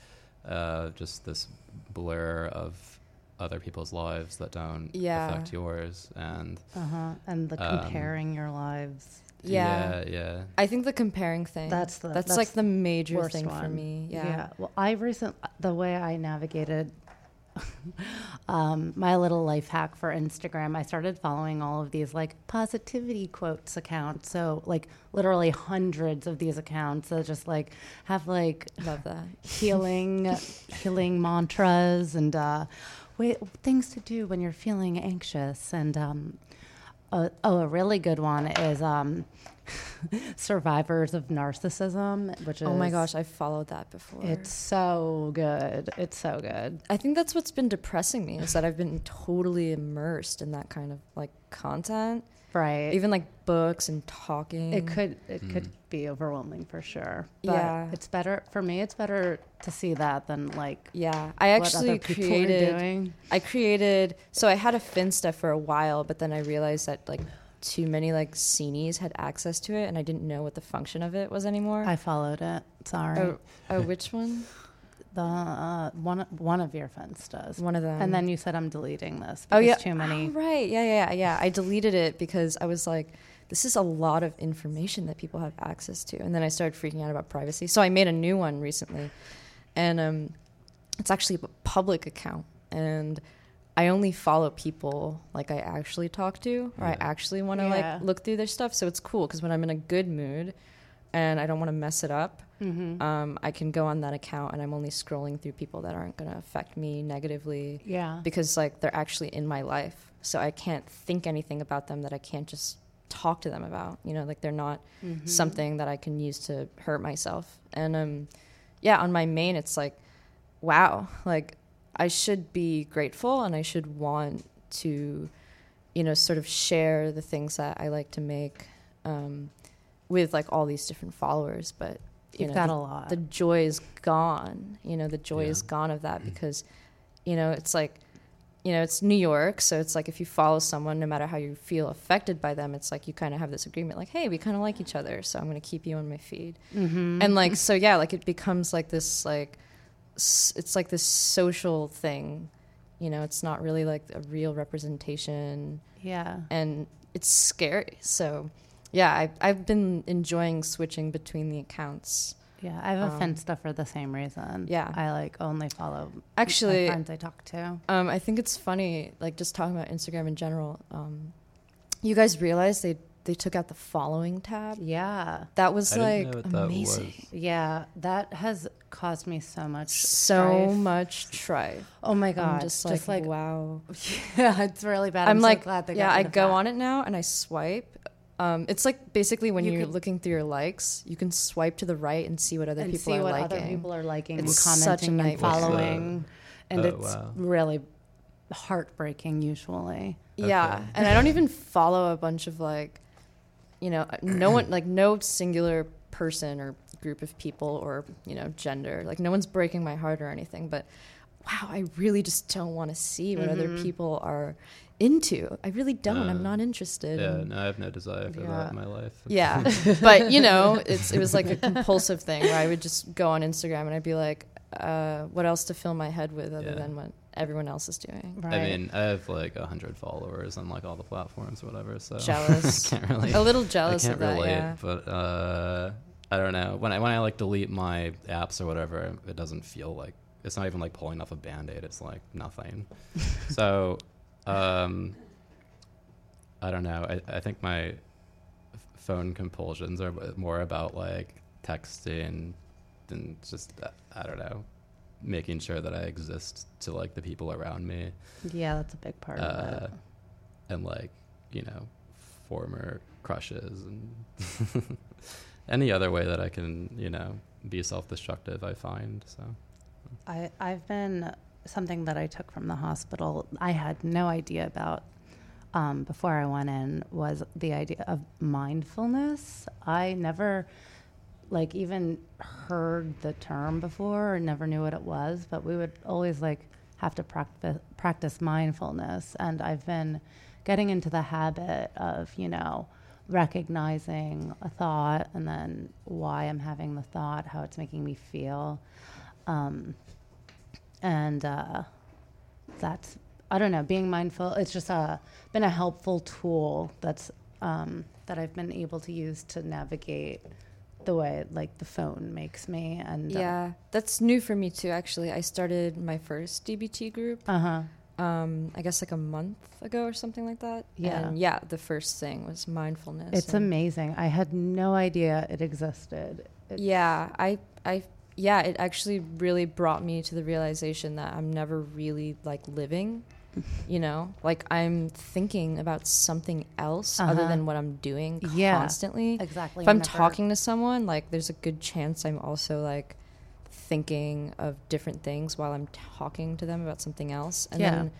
S3: uh, just this blur of other people's lives that don't
S2: Yeah.
S3: affect yours and
S1: Uh-huh. And the
S3: Um,
S1: comparing your lives.
S2: yeah.
S3: yeah, yeah.
S2: I think the comparing thing.
S1: That's the
S2: that's, like the major
S1: worst
S2: thing for
S1: one.
S2: me. Yeah.
S1: Well, I recent the way I navigated um, my little life hack for Instagram. I started following all of these like positivity quotes accounts. So like literally hundreds of these accounts that just like have like
S2: Love that.
S1: healing healing mantras and uh, wait, things to do when you're feeling anxious. And um, uh, oh a really good one is um, survivors of narcissism which is
S2: Oh my gosh, I've followed that before.
S1: it's so good. It's so good.
S2: I think that's what's been depressing me is that I've been totally immersed in that kind of like content,
S1: right
S2: even like books and talking.
S1: it could it
S3: Mm.
S1: could be overwhelming for sure but
S2: Yeah.
S1: it's better for me it's better to see that than like
S2: Yeah, I
S1: what
S2: actually
S1: other
S2: created.
S1: doing.
S2: I created. So I had a Finsta for a while, but then I realized that like too many like scenes had access to it, and I didn't know what the function of it was anymore.
S1: I followed it. Sorry.
S2: oh, oh, which one?
S1: The uh, one one of your friends does.
S2: One of them.
S1: and then you said I'm deleting this.
S2: oh yeah,
S1: too many.
S2: Oh, right. Yeah, yeah, yeah. I deleted it because I was like, this is a lot of information that people have access to, and then I started freaking out about privacy. So I made a new one recently, and um, it's actually a public account, and I only follow people like I actually talk to, or I actually want to
S1: Yeah.
S2: like look through their stuff. So it's cool because when I'm in a good mood, and I don't want to mess it up,
S1: Mm-hmm.
S2: um, I can go on that account, and I'm only scrolling through people that aren't going to affect me negatively
S1: yeah.
S2: because like they're actually in my life so i can't think anything about them that i can't just talk to them about you know like they're not
S1: Mhm.
S2: something that i can use to hurt myself and um yeah on my main it's like wow like i should be grateful and i should want to you know sort of share the things that i like to make um with like all these different followers but you
S1: You've
S2: know
S1: got
S2: the-
S1: a lot.
S2: the joy is gone. You know, the joy
S3: Yeah.
S2: is gone of that because, you know, it's like, you know, it's New York, so it's like if you follow someone, no matter how you feel affected by them, it's like you kind of have this agreement, like, hey, we kind of like each other, so I'm going to keep you on my feed,
S1: mm-hmm.
S2: and like, so yeah, like it becomes like this, like, it's like this social thing, you know, it's not really like a real representation
S1: yeah.
S2: and it's scary. So, yeah, I, I've been enjoying switching between the accounts.
S1: Yeah. I have a
S2: Um,
S1: Finsta for the same reason.
S2: yeah.
S1: I like only follow
S2: Actually,
S1: my friends I talk to.
S2: Um, I think it's funny, like just talking about Instagram in general. Um, you guys realize they they took out the following tab?
S1: Yeah.
S2: That was
S3: I didn't
S2: like
S3: know what that
S2: amazing.
S3: was.
S1: Yeah. That has caused me so much
S2: So
S1: strife.
S2: much strife.
S1: Oh my god.
S2: I'm just like, wow.
S1: yeah, it's really bad.
S2: I'm,
S1: I'm,
S2: like,
S1: so glad they
S2: yeah,
S1: got
S2: I go
S1: that.
S2: on it now and I swipe. Um, it's like basically when
S1: You
S2: you are
S1: could-
S2: looking through your likes, you can swipe to the right and see what other
S1: and
S2: people
S1: see
S2: are
S1: what
S2: liking.
S1: other people are liking
S2: It's
S1: and commenting and
S2: nightmare.
S3: What's
S1: following, and
S3: Oh,
S1: it's
S3: wow.
S1: really heartbreaking usually.
S2: Yeah, and I don't even follow a bunch of like, you know, no one like no singular person or group of people or you know gender. Like no one's breaking my heart or anything. But wow, I really just don't want to see what other
S1: Mhm.
S2: people are into. I really don't. I'm
S3: Uh,
S2: not interested.
S3: Yeah,
S2: in-
S3: no, I have no desire for
S1: Yeah.
S3: that in my life.
S2: yeah, but you know, it's it was like a compulsive thing where I would just go on Instagram and I'd be like, uh, what else to fill my head with other
S3: Yeah.
S2: than what everyone else is doing?
S1: Right.
S3: I mean, I have like a hundred followers on like all the platforms, or whatever. So
S2: Jealous.
S3: I can't really.
S2: A little jealous
S3: I can't
S2: of that.
S3: relate,
S2: yeah.
S3: but uh, I don't know. When I when I like delete my apps or whatever, it doesn't feel like it's not even like pulling off a band-aid. It's like nothing. so, um, I don't know. I, I think my phone compulsions are more about like texting than just uh, I don't know, making sure that I exist to like the people around me
S1: yeah, that's a big part
S3: uh,
S1: of it.
S3: and like you know former crushes and any other way that I can you know be self-destructive I find so
S1: I, I've been something that I took from the hospital. I had no idea about um, before I went in was the idea of mindfulness. I never like even heard the term before or never knew what it was, but we would always like have to practice practice mindfulness, and I've been getting into the habit of you know recognizing a thought and then why I'm having the thought, how it's making me feel. Um, and uh, that's I don't know, being mindful. It's just a been a helpful tool that's um, that I've been able to use to navigate the way like the phone makes me. And
S2: Yeah, that's new for me too. Actually, I started my first DBT group.
S1: uh huh.
S2: Um, I guess like a month ago or something like that.
S1: Yeah.
S2: and yeah. The first thing was mindfulness.
S1: It's amazing. I had no idea it existed. It's-
S2: Yeah, I, I, yeah. It actually really brought me to the realization that I'm never really like living. You know, like I'm thinking about something else other
S1: Uh-huh.
S2: than what I'm doing
S1: Yeah.
S2: constantly.
S1: exactly.
S2: if I'm
S1: Whenever-
S2: talking to someone, like there's a good chance I'm also like thinking of different things while I'm talking to them about something else. And
S1: Yeah.
S2: then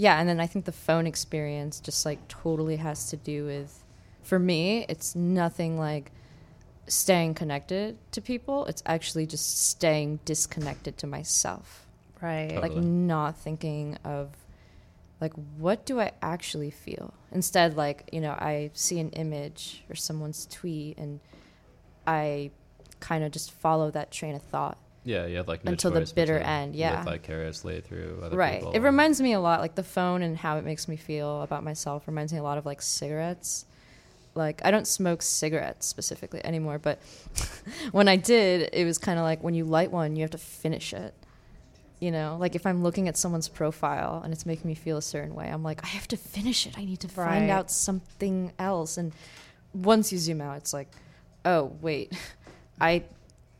S2: yeah, and then I think the phone experience just like totally has to do with for me, it's nothing like staying connected to people. It's actually just staying disconnected to myself.
S1: right.
S3: Totally.
S2: Like not thinking of like what do I actually feel? Instead, like you know, I see an image or someone's tweet, and I kind of just follow that train of thought.
S3: Yeah, you have like no
S2: Until the bitter end, yeah.
S3: live vicariously through other
S2: right.
S3: people.
S2: It reminds me a lot, like the phone and how it makes me feel about myself. Reminds me a lot of like cigarettes. Like I don't smoke cigarettes specifically anymore, but when I did, it was kind of like when you light one, you have to finish it. You know, like if I'm looking at someone's profile and it's making me feel a certain way, I'm like, I have to finish it. I need to find out something else. And once you zoom out, it's like, oh wait, I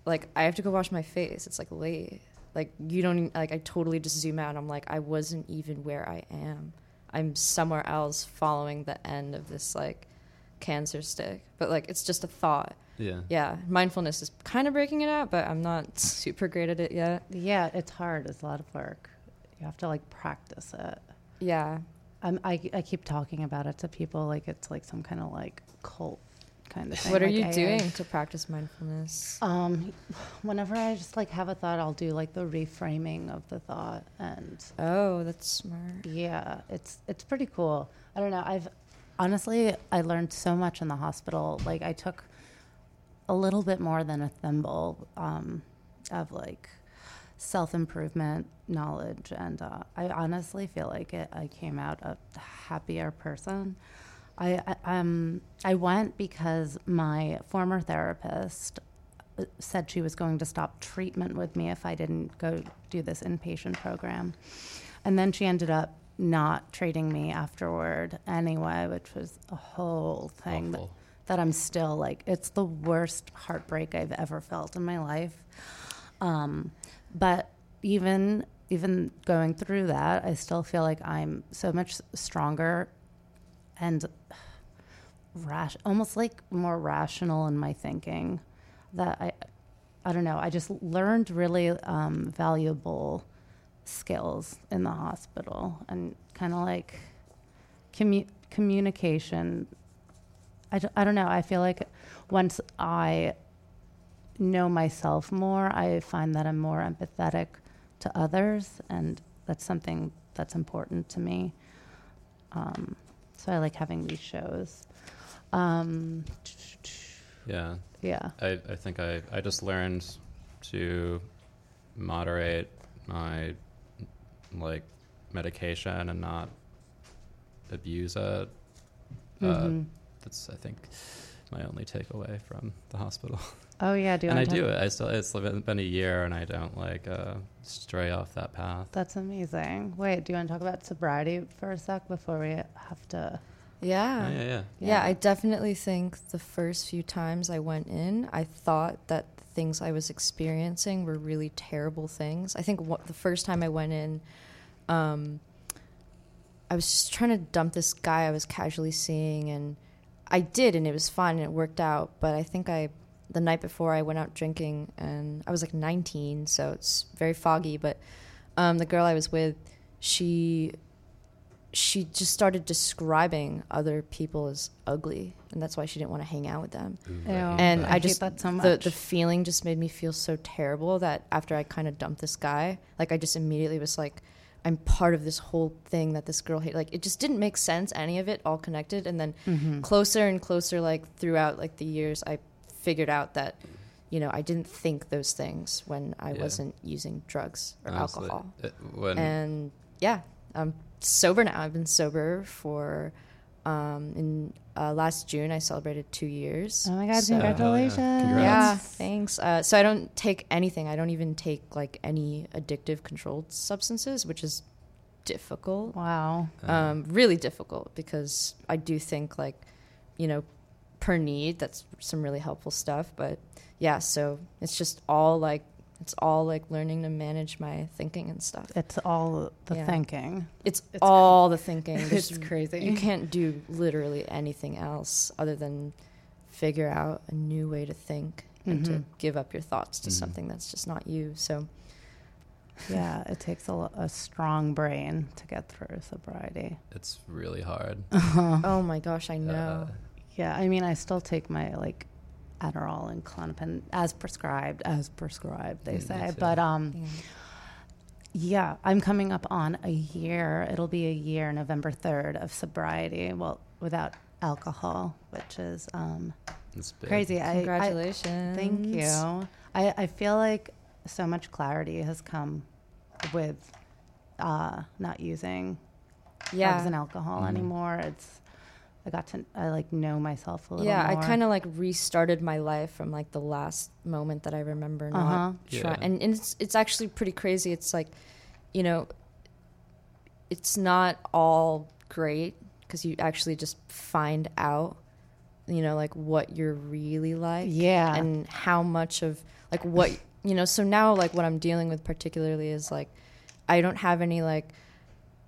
S2: like I have to go wash my face. It's like late. Like you don't like I totally just zoom out. I'm like I wasn't even where I am. I'm somewhere else following the end of this like cancer stick. But like it's just a thought.
S3: yeah.
S2: Yeah, mindfulness is kind of breaking it out, but I'm not super great at it yet.
S1: Yeah, it's hard. It's a lot of work. You have to like practice it.
S2: Yeah.
S1: I'm, I, I keep talking about it to people like it's like some kind of like cult kind of thing.
S2: What are
S1: like
S2: you
S1: AA.
S2: doing to practice mindfulness?
S1: Um, whenever I just like have a thought, I'll do like the reframing of the thought, and
S2: Oh, that's smart.
S1: yeah, it's it's pretty cool. I don't know. I've honestly I learned so much in the hospital. Like I took a little bit more than a thimble um, of like self improvement knowledge, and uh, I honestly feel like it. I came out a happier person. I, I um I went because my former therapist uh, said she was going to stop treatment with me if I didn't go do this inpatient program. And then she ended up not treating me afterward anyway, which was a whole thing that, that I'm still like, it's the worst heartbreak I've ever felt in my life. Um, but even even going through that, I still feel like I'm so much stronger and rash, almost like more rational in my thinking. That I, I don't know. I just learned really um, valuable skills in the hospital and kind of like commu- communication. I, d- I don't know. I feel like once I know myself more, I find that I'm more empathetic to others, and that's something that's important to me. Um, so I like having these shows. Um,
S3: Yeah.
S1: yeah.
S3: I, I think I, I just learned to moderate my like medication and not abuse it. Uh,
S1: Mhm.
S3: that's I think my only takeaway from the hospital.
S1: Oh yeah. Do you
S3: and I do it. I still it's been been a year and I don't like uh, stray off that path.
S1: That's amazing. Wait, do you want to talk about sobriety for a sec before we have to?
S2: Yeah.
S3: Oh, yeah, yeah.
S2: Yeah, I definitely think the first few times I went in, I thought that the things I was experiencing were really terrible things. I think the first time I went in, um, I was just trying to dump this guy I was casually seeing, and I did, and it was fun, and it worked out. But I think I, the night before, I went out drinking, and I was like 19, so it's very foggy. But um, the girl I was with, she she just started describing other people as ugly, and that's why she didn't want to hang out with them.
S1: Ew.
S2: And
S3: that.
S2: I just
S1: that so
S2: the
S1: much.
S2: the feeling just made me feel so terrible that after I kind of dumped this guy, like I just immediately was like, I'm part of this whole thing that this girl hate. Like it just didn't make sense, any of it, all connected. And then
S1: Mhm.
S2: closer and closer, like throughout like the years, I figured out that, you know, I didn't think those things when I
S3: Yeah.
S2: wasn't using drugs or
S3: Honestly,
S2: alcohol.
S3: it- when
S2: And yeah, I'm sober now. I've been sober for. Um, in uh, last June, I celebrated two years.
S1: Oh my god!
S2: So-
S3: Hell yeah.
S1: Congratulations!
S3: Congrats.
S2: yeah, thanks. Uh, so I don't take anything. I don't even take like any addictive controlled substances, which is difficult.
S1: Wow.
S3: uh,
S2: Um, really difficult because I do think like, you know, per need, that's some really helpful stuff. But yeah, so it's just all like it's all like learning to manage my thinking and stuff.
S1: It's all the
S2: Yeah.
S1: thinking.
S2: It's,
S1: It's
S2: all the thinking.
S1: It's crazy.
S2: You can't do literally anything else other than figure out a new way to think and to
S1: Mhm.
S2: give up your thoughts to
S3: Mhm.
S2: something that's just not you. So
S1: yeah, it takes a, a strong brain to get through sobriety.
S3: it's really hard.
S2: Oh my gosh, I know.
S3: Uh,
S1: Yeah, I mean, I still take my like Adderall and Klonopin as prescribed, as prescribed, they
S3: me
S1: say.
S3: too.
S1: But um,
S2: Yeah.
S1: yeah, I'm coming up on a year. It'll be a year, November 3rd, of sobriety. Well, without alcohol, which is um,
S3: It's big.
S1: crazy. I, I,
S2: Congratulations.
S1: thank you. I, I feel like so much clarity has come with uh, not using
S2: Yeah.
S1: drugs and alcohol
S3: Mhm.
S1: anymore. It's I got to I like know myself a little
S2: yeah,
S1: more.
S2: I kind of like restarted my life from like the last moment that I remember not
S1: Uh-huh.
S2: try-
S3: Yeah.
S2: and, and it's it's actually pretty crazy. It's like, you know, it's not all great because you actually just find out, you know, like what you're really like,
S1: yeah.
S2: and how much of like what you know. So now, like what I'm dealing with particularly is like, I don't have any like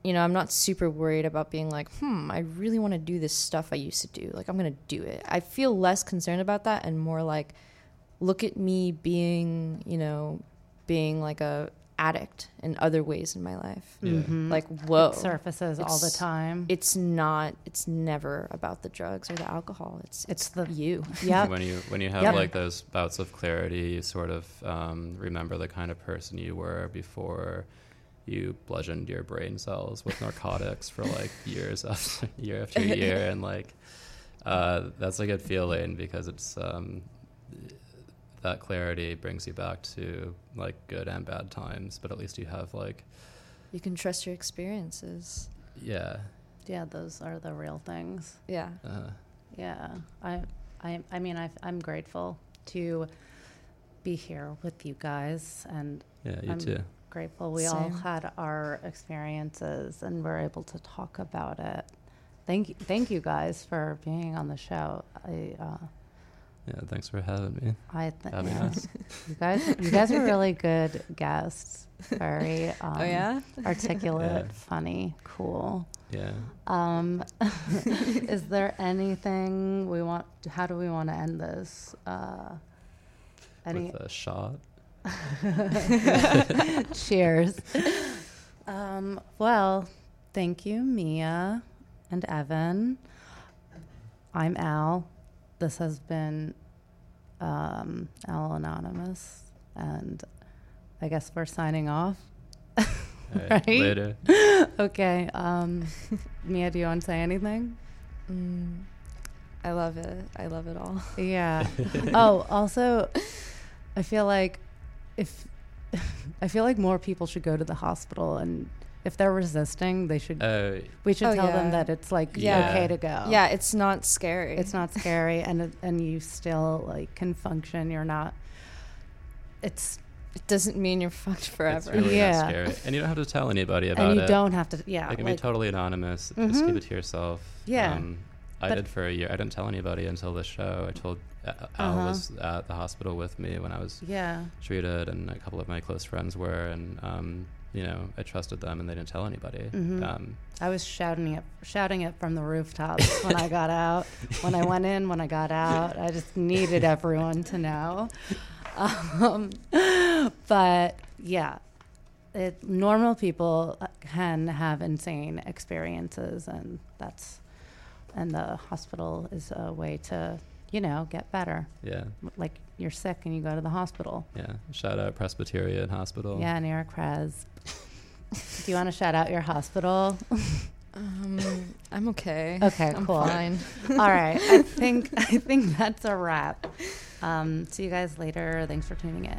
S2: you know, I'm not super worried about being like, hmm, I really want to do this stuff I used to do. Like, I'm going to do it. I feel less concerned about that and more like, look at me being, you know, being like a addict in other ways in my life.
S3: Yeah.
S1: Mhm.
S2: Like, whoa.
S1: it surfaces all the time.
S2: It's not, it's never about the drugs or the alcohol. It's,
S1: It's
S2: it's
S1: the
S2: you.
S1: yeah.
S3: When you when you have
S1: Yep.
S3: like those bouts of clarity, you sort of um, remember the kind of person you were before you bludgeoned your brain cells with narcotics for like years after year after year, and like uh, that's a good feeling because it's um, that clarity brings you back to like good and bad times, but at least you have like
S2: You can trust your experiences.
S3: yeah.
S1: Yeah, those are the real things.
S2: Yeah.
S3: Uh,
S1: Yeah, I, I, I mean, I, I'm grateful to be here with you guys, and
S3: yeah, you
S1: I'm
S3: too.
S1: Grateful we all
S2: Same.
S1: had our experiences and were able to talk about it. Thank you, thank you guys for being on the show. I, uh,
S3: Yeah, thanks for having me.
S1: I, th-
S3: Having
S1: yeah.
S3: us.
S1: you guys, you guys are really good guests. Very, um,
S2: oh, yeah?
S1: articulate,
S3: Yeah.
S1: funny, cool.
S3: Yeah.
S1: Um, is there anything we want? How do we want to end this? Uh, any
S3: With a shot.
S1: cheers? Um, well, thank you, Mia and Evan. I'm Al. This has been um, Al Anonymous, and I guess we're signing off.
S3: All
S1: Right?
S3: Later.
S1: Okay. Um, Mia, do you want to say anything?
S2: Mm, I love it. I love it all.
S1: Yeah. oh, also, I feel like if I feel like more people should go to the hospital, and if they're resisting, they should.
S3: Uh,
S1: we should
S2: Oh,
S1: tell them that it's like
S3: Yeah.
S1: okay to go.
S2: Yeah, it's not scary.
S1: it's not scary, and it- and you still like can function. You're not. It's
S2: It doesn't mean you're fucked
S3: it's
S2: forever.
S3: really
S1: Yeah.
S3: not scary. And you don't have to tell anybody about it.
S1: and you
S3: it.
S1: don't have to. Yeah.
S3: It can
S1: like-
S3: be totally anonymous. Just
S1: Mhm.
S3: keep it to yourself.
S1: Yeah.
S3: Um, I did for a year. I didn't tell anybody until the show. I told uh, Al
S1: Uh-huh.
S3: was at the hospital with me when I was
S1: yeah.
S3: treated, and a couple of my close friends were, and um, you know, I trusted them, and they didn't tell anybody.
S1: Mhm.
S3: Um,
S1: I was shouting it, shouting it from the rooftops when I got out. When I went in, when I got out, I just needed everyone to know. Um, but yeah, it, normal people can have insane experiences, and that's and the hospital is a way to, you know, get better.
S3: yeah,
S1: Like you're sick and you go to the hospital.
S3: yeah. Shout out Presbyterian Hospital.
S1: Yeah, near Krez. Do you want to shout out your hospital?
S2: Um, I'm okay.
S1: Okay,
S2: I'm
S1: cool.
S2: fine.
S1: All right. I think I think that's a wrap. Um, see you guys later. Thanks for tuning in.